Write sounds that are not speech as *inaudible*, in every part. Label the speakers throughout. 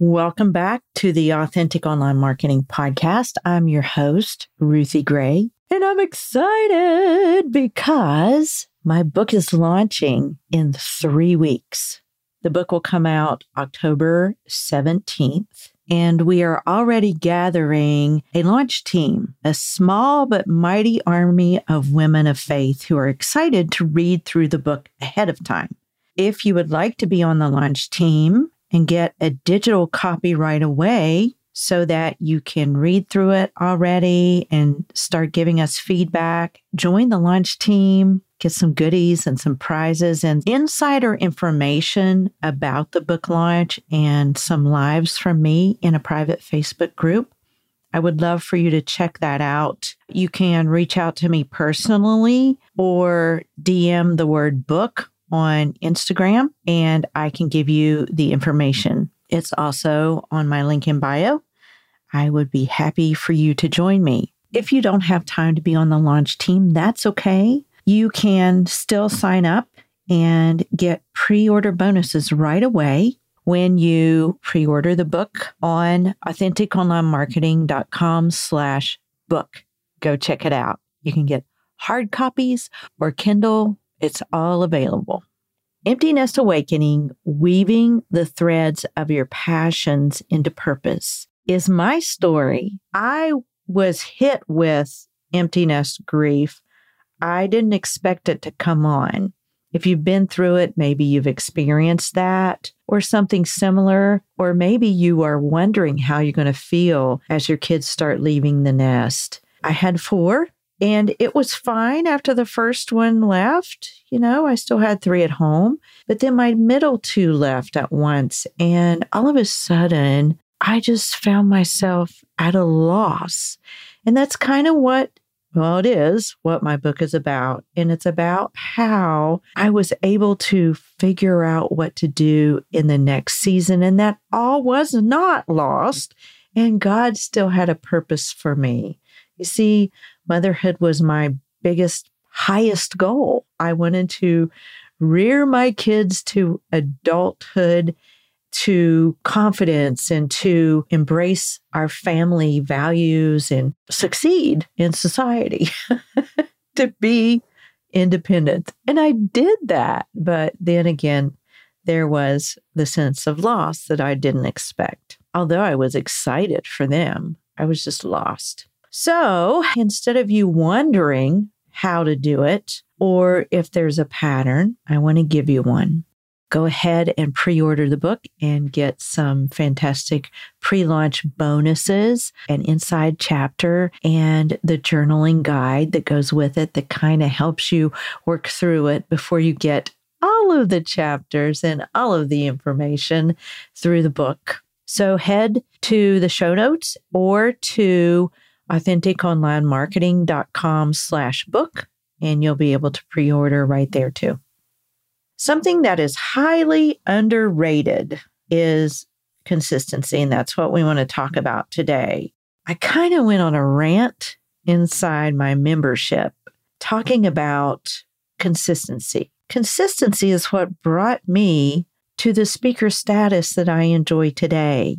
Speaker 1: Welcome back to the Authentic Online Marketing Podcast. I'm your host, Ruthie Gray, and I'm excited because my book is launching in three weeks. The book will come out October 17th, and we are already gathering a launch team, a small but mighty army of women of faith who are excited to read through the book ahead of time. If you would like to be on the launch team, and get a digital copy right away so that you can read through it already and start giving us feedback. Join the launch team, get some goodies and some prizes and insider information about the book launch and some lives from me in a private Facebook group. I would love for you to check that out. You can reach out to me personally or DM the word book on Instagram and I can give you the information. It's also on my link in bio. I would be happy for you to join me. If you don't have time to be on the launch team, that's okay. You can still sign up and get pre-order bonuses right away when you pre-order the book on AuthenticOnlineMarketing.com slash book. Go check it out. You can get hard copies or Kindle it's all available. Empty Nest Awakening, weaving the threads of your passions into purpose, is my story. I was hit with emptiness grief. I didn't expect it to come on. If you've been through it, maybe you've experienced that or something similar, or maybe you are wondering how you're going to feel as your kids start leaving the nest. I had four and it was fine after the first one left. You know, I still had three at home, but then my middle two left at once. And all of a sudden, I just found myself at a loss. And that's kind of what, well, it is what my book is about. And it's about how I was able to figure out what to do in the next season. And that all was not lost. And God still had a purpose for me. You see, motherhood was my biggest, highest goal. I wanted to rear my kids to adulthood, to confidence, and to embrace our family values and succeed in society, *laughs* to be independent. And I did that. But then again, there was the sense of loss that I didn't expect. Although I was excited for them, I was just lost. So instead of you wondering how to do it or if there's a pattern, I want to give you one. Go ahead and pre order the book and get some fantastic pre launch bonuses, an inside chapter, and the journaling guide that goes with it that kind of helps you work through it before you get all of the chapters and all of the information through the book. So head to the show notes or to AuthenticOnlineMarketing.com slash book, and you'll be able to pre-order right there too. Something that is highly underrated is consistency, and that's what we want to talk about today. I kind of went on a rant inside my membership talking about consistency. Consistency is what brought me to the speaker status that I enjoy today,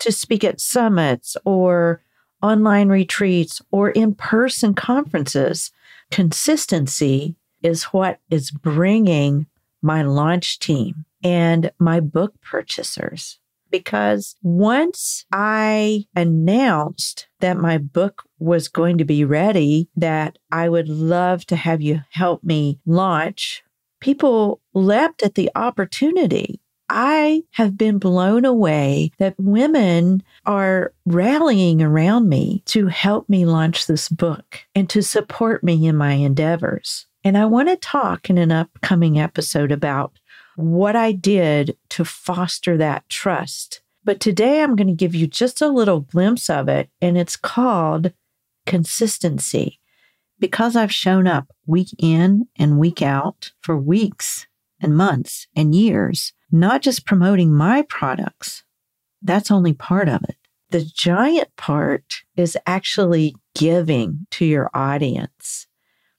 Speaker 1: to speak at summits or online retreats, or in person conferences. Consistency is what is bringing my launch team and my book purchasers. Because once I announced that my book was going to be ready, that I would love to have you help me launch, people leapt at the opportunity. I have been blown away that women are rallying around me to help me launch this book and to support me in my endeavors. And I want to talk in an upcoming episode about what I did to foster that trust. But today I'm going to give you just a little glimpse of it, and it's called consistency. Because I've shown up week in and week out for weeks and months and years, not just promoting my products. That's only part of it. The giant part is actually giving to your audience.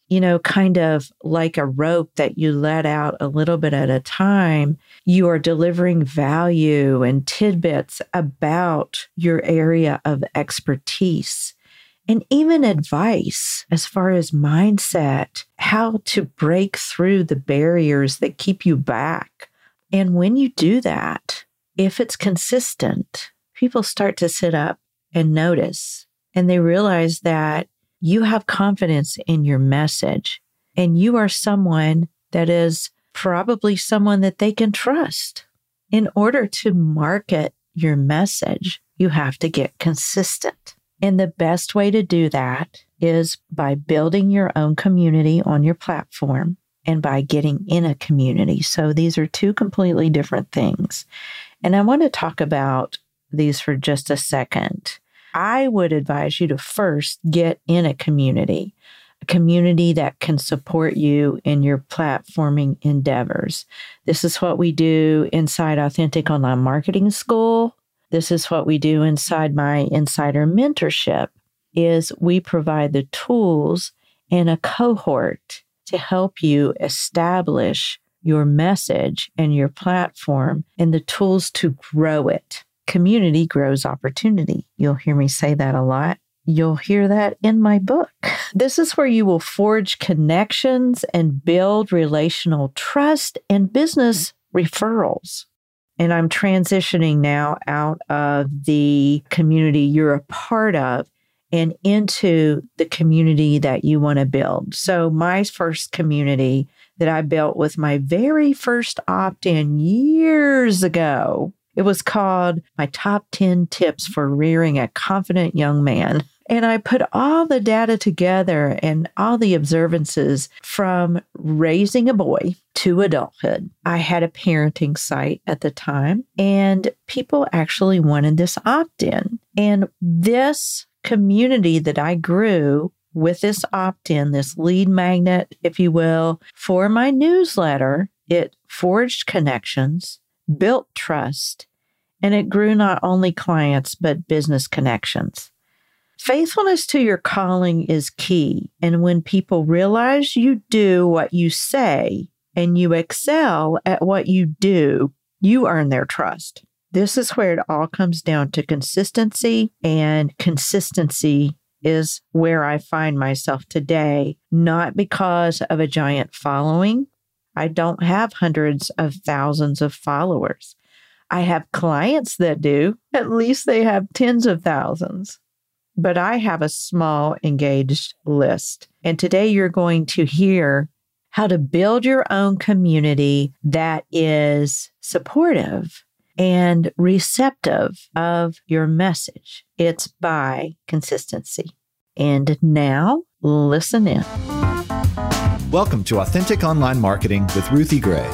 Speaker 1: you know, kind of like a rope that you let out a little bit at a time, you are delivering value and tidbits about your area of expertise and even advice as far as mindset, how to break through the barriers that keep you back. And when you do that, if it's consistent, people start to sit up and notice and they realize that you have confidence in your message and you are someone that is probably someone that they can trust. In order to market your message, you have to get consistent. And the best way to do that is by building your own community on your platform and by getting in a community. So these are two completely different things. And I want to talk about these for just a second. I would advise you to first get in a community, a community that can support you in your platforming endeavors. This is what we do inside Authentic Online Marketing School. This is what we do inside my insider mentorship is we provide the tools and a cohort to help you establish your message and your platform and the tools to grow it community grows opportunity. You'll hear me say that a lot. You'll hear that in my book. This is where you will forge connections and build relational trust and business referrals. And I'm transitioning now out of the community you're a part of and into the community that you want to build. So, my first community that I built with my very first opt in years ago it was called My Top 10 Tips for Rearing a Confident Young Man. And I put all the data together and all the observances from raising a boy to adulthood. I had a parenting site at the time, and people actually wanted this opt in. And this community that I grew with this opt in, this lead magnet, if you will, for my newsletter, it forged connections built trust, and it grew not only clients, but business connections. Faithfulness to your calling is key. And when people realize you do what you say and you excel at what you do, you earn their trust. This is where it all comes down to consistency, and consistency is where I find myself today, not because of a giant following, I don't have hundreds of thousands of followers. I have clients that do. At least they have tens of thousands. But I have a small engaged list. And today you're going to hear how to build your own community that is supportive and receptive of your message. It's by consistency. And now, listen in.
Speaker 2: Welcome to Authentic Online Marketing with Ruthie Gray.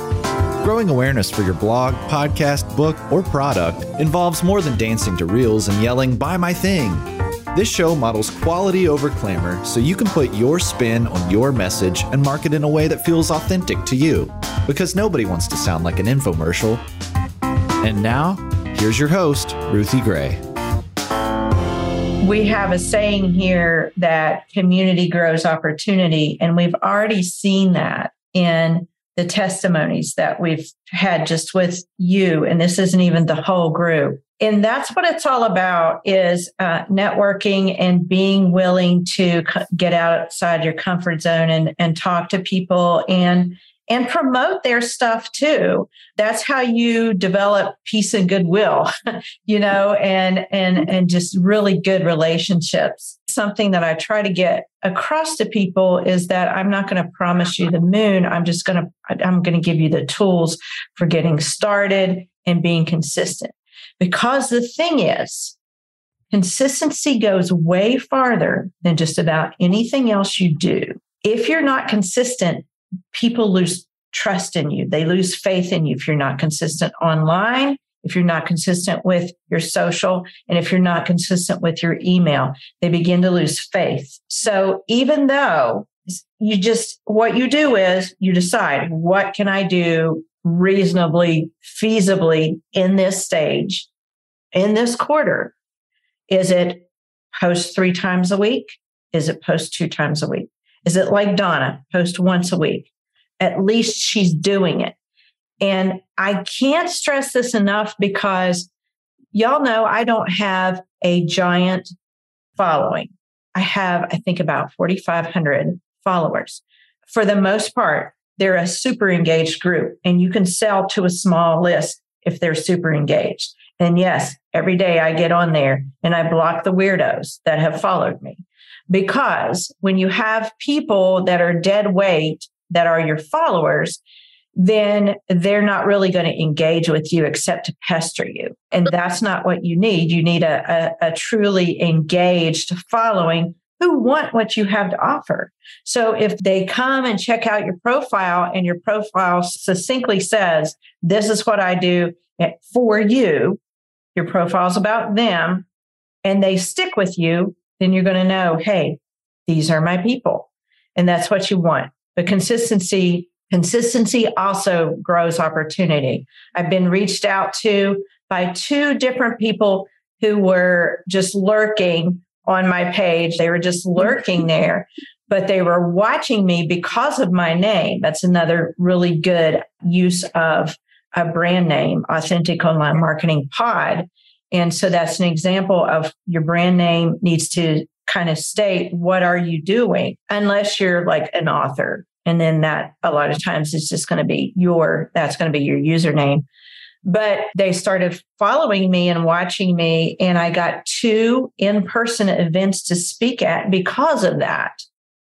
Speaker 2: Growing awareness for your blog, podcast, book, or product involves more than dancing to reels and yelling, Buy my thing. This show models quality over clamor so you can put your spin on your message and market in a way that feels authentic to you. Because nobody wants to sound like an infomercial. And now, here's your host, Ruthie Gray.
Speaker 1: We have a saying here that community grows opportunity, and we've already seen that in the testimonies that we've had just with you and this isn't even the whole group. And that's what it's all about is uh, networking and being willing to get outside your comfort zone and, and talk to people and and promote their stuff too. That's how you develop peace and goodwill, *laughs* you know, and and mm-hmm. and just really good relationships. Something that I try to get across to people is that I'm not going to promise you the moon. I'm just going to I'm going to give you the tools for getting started and being consistent. Because the thing is, consistency goes way farther than just about anything else you do. If you're not consistent, people lose trust in you. They lose faith in you if you're not consistent online, if you're not consistent with your social, and if you're not consistent with your email. They begin to lose faith. So even though you just, what you do is you decide, what can I do reasonably, feasibly in this stage, in this quarter? Is it post three times a week? Is it post two times a week? Is it like Donna, post once a week? At least she's doing it. And I can't stress this enough because y'all know I don't have a giant following. I have, I think, about 4,500 followers. For the most part, they're a super engaged group, and you can sell to a small list if they're super engaged. And yes, every day I get on there and I block the weirdos that have followed me. Because when you have people that are dead weight that are your followers, then they're not really going to engage with you except to pester you. And that's not what you need. You need a, a, a truly engaged following who want what you have to offer. So if they come and check out your profile and your profile succinctly says, This is what I do for you, your profile's about them, and they stick with you, then you're going to know, Hey, these are my people. And that's what you want. But consistency Consistency also grows opportunity. I've been reached out to by two different people who were just lurking on my page. They were just mm-hmm. lurking there, but they were watching me because of my name. That's another really good use of a brand name, Authentic Online Marketing Pod. And so that's an example of your brand name needs to kind of state what are you doing unless you're like an author and then that a lot of times it's just going to be your, that's going to be your username. But they started following me and watching me. And I got two in person events to speak at because of that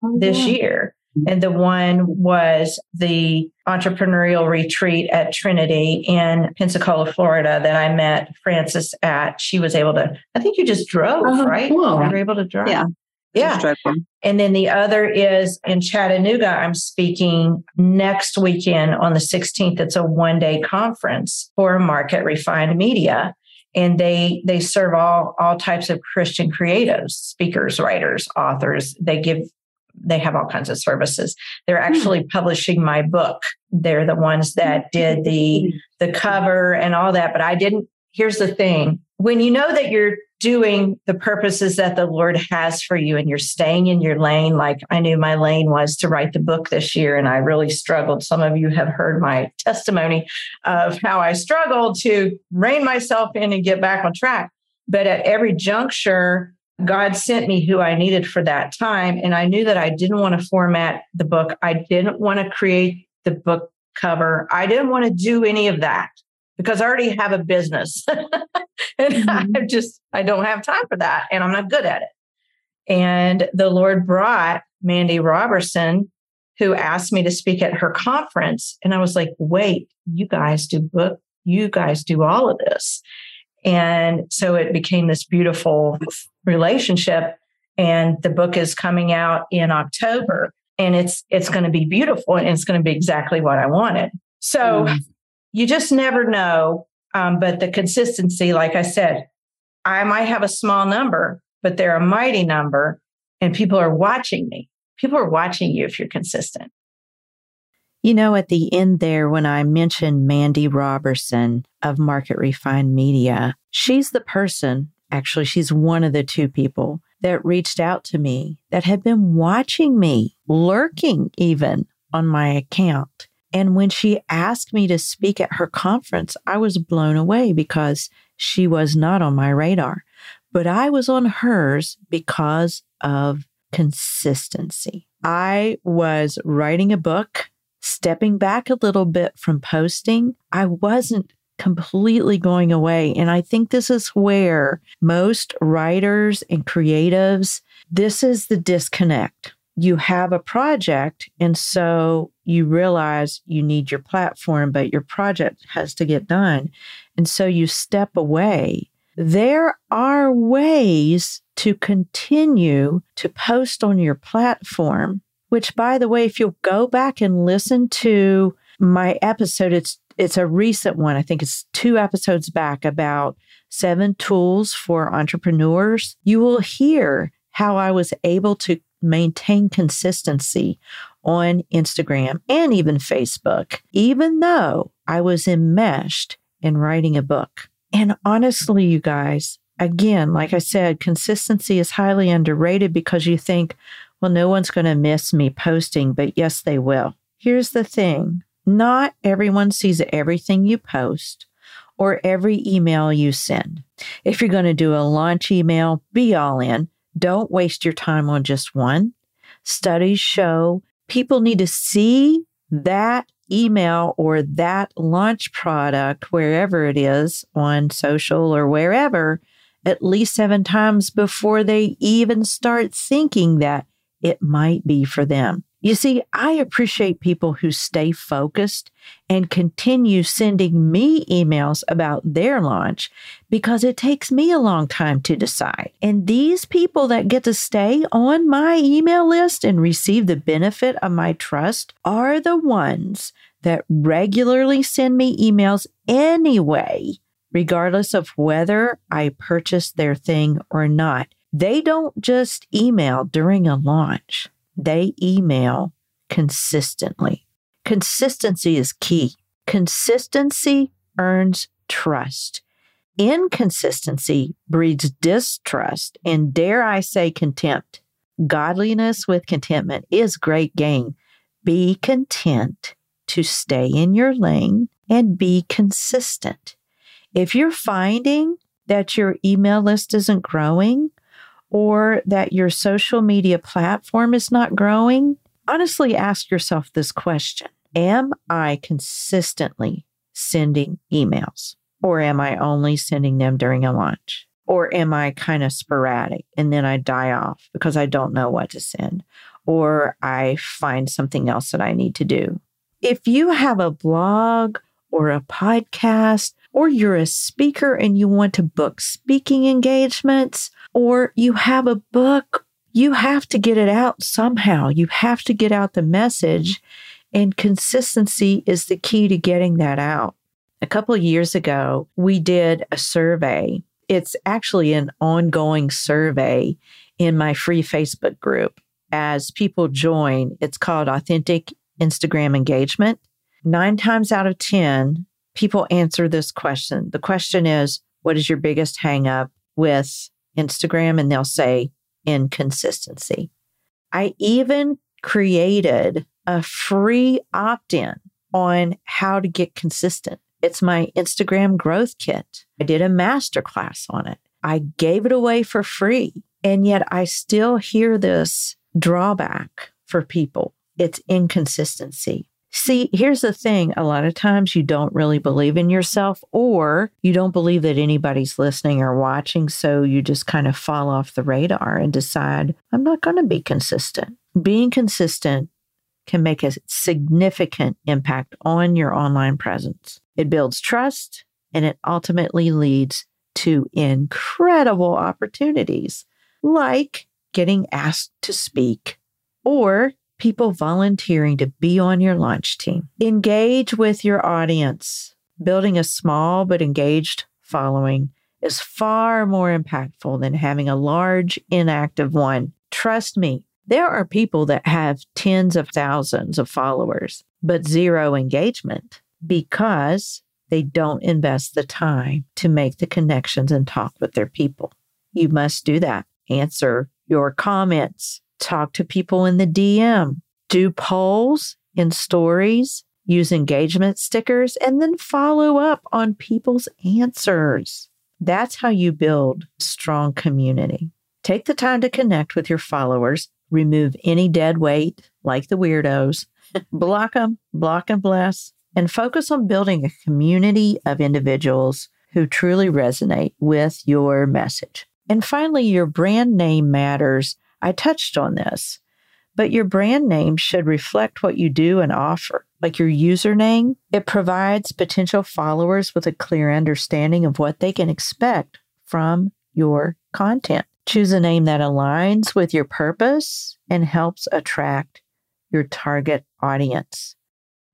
Speaker 1: oh, this yeah. year. And the one was the entrepreneurial retreat at Trinity in Pensacola, Florida, that I met Frances at. She was able to, I think you just drove, oh, right? Cool. You were able to drive.
Speaker 3: Yeah.
Speaker 1: Yeah. And then the other is in Chattanooga. I'm speaking next weekend on the 16th. It's a one day conference for Market Refined Media. And they they serve all all types of Christian creatives, speakers, writers, authors. They give they have all kinds of services. They're hmm. actually publishing my book. They're the ones that did the the cover and all that. But I didn't. Here's the thing: when you know that you're doing the purposes that the Lord has for you and you're staying in your lane. Like I knew my lane was to write the book this year and I really struggled. Some of you have heard my testimony of how I struggled to rein myself in and get back on track. But at every juncture, God sent me who I needed for that time. And I knew that I didn't want to format the book. I didn't want to create the book cover. I didn't want to do any of that because I already have a business. *laughs* and mm-hmm. I just, I don't have time for that and I'm not good at it. And the Lord brought Mandy Robertson, who asked me to speak at her conference. And I was like, wait, you guys do book, you guys do all of this. And so it became this beautiful relationship. And the book is coming out in October and it's it's going to be beautiful and it's going to be exactly what I wanted. So mm you just never know. Um, but the consistency, like I said, I might have a small number, but they're a mighty number, and people are watching me. People are watching you if you're consistent.
Speaker 4: You know, at the end there, when I mentioned Mandy Robertson of Market Refined Media, she's the person, actually, she's one of the two people that reached out to me that had been watching me, lurking even on my account. And when she asked me to speak at her conference, I was blown away because she was not on my radar, but I was on hers because of consistency. I was writing a book, stepping back a little bit from posting. I wasn't completely going away. And I think this is where most writers and creatives, this is the disconnect. You have a project and so you realize you need your platform but your project has to get done. And so you step away. There are ways to continue to post on your platform which by the way if you'll go back and listen to my episode it's it's a recent one i think it's two episodes back about seven tools for entrepreneurs you will hear how i was able to maintain consistency on Instagram and even Facebook, even though I was enmeshed in writing a book. And honestly, you guys, again, like I said, consistency is highly underrated because you think,
Speaker 1: Well, no one's going to miss me posting, but yes, they will. Here's the thing not everyone sees everything you post or every email you send. If you're going to do a launch email, be all in. Don't waste your time on just one. Studies show people need to see that email or that launch product, wherever it is on social or wherever, at least seven times before they even start thinking that it might be for them. You see, I appreciate people who stay focused and continue sending me emails about their launch because it takes me a long time to decide. And these people that get to stay on my email list and receive the benefit of my trust are the ones that regularly send me emails anyway, regardless of whether I purchase their thing or not. They don't just email during a launch they email consistently. Consistency is key. Consistency earns trust. Inconsistency breeds distrust and, dare I say, contempt. Godliness with contentment is great gain. Be content to stay in your lane and be consistent. If you're finding that your email list isn't growing, or that your social media platform is not growing, honestly ask yourself this question Am I consistently sending emails? Or am I only sending them during a launch? Or am I kind of sporadic and then I die off because I don't know what to send? Or I find something else that I need to do. If you have a blog or a podcast or you're a speaker and you want to book speaking engagements, or you have a book, you have to get it out somehow. You have to get out the message, and consistency is the key to getting that out. A couple of years ago, we did a survey. It's actually an ongoing survey in my free Facebook group. As people join, it's called Authentic Instagram Engagement. Nine times out of 10, people answer this question. The question is, what is your biggest hangup with Instagram? And they'll say inconsistency. I even created a free opt in on how to get consistent. It's my Instagram growth kit. I did a masterclass on it. I gave it away for free. And yet I still hear this drawback for people. It's inconsistency. See, here's the thing a lot of times you don't really believe in yourself, or you don't believe that anybody's listening or watching. So you just kind of fall off the radar and decide, I'm not going to be consistent. Being consistent can make a significant impact on your online presence. It builds trust and it ultimately leads to incredible opportunities like getting asked to speak or people volunteering to be on your launch team. Engage with your audience. Building a small but engaged following is far more impactful than having a large, inactive one. Trust me, there are people that have tens of thousands of followers, but zero engagement because they don't invest the time to make the connections and talk with their people. You must do that. Answer your comments, talk to people in the DM, do polls in stories, use engagement stickers, and then follow up on people's answers. That's how you build strong community. Take the time to connect with your followers, remove any dead weight like the weirdos, *laughs* block them, block and bless, and focus on building a community of individuals who truly resonate with your message. And finally, your brand name matters I touched on this, but your brand name should reflect what you do and offer. Like your username, it provides potential followers with a clear understanding of what they can expect from your content. Choose a name that aligns with your purpose and helps attract your target audience.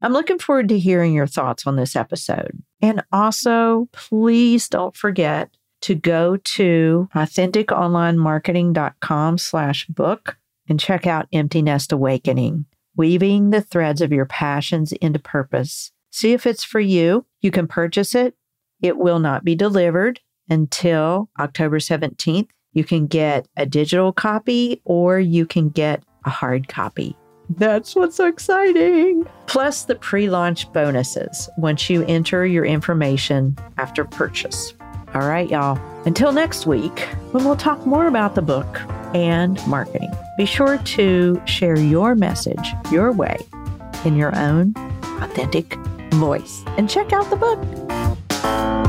Speaker 1: I'm looking forward to hearing your thoughts on this episode. And also, please don't forget to go to authenticonlinemarketing.com slash book and check out Empty Nest Awakening, weaving the threads of your passions into purpose. See if it's for you. You can purchase it. It will not be delivered until October 17th. You can get a digital copy or you can get a hard copy. That's what's exciting. Plus the pre launch bonuses once you enter your information after purchase. All right, y'all. Until next week, when we'll talk more about the book and marketing. Be sure to share your message your way in your own authentic voice and check out the book.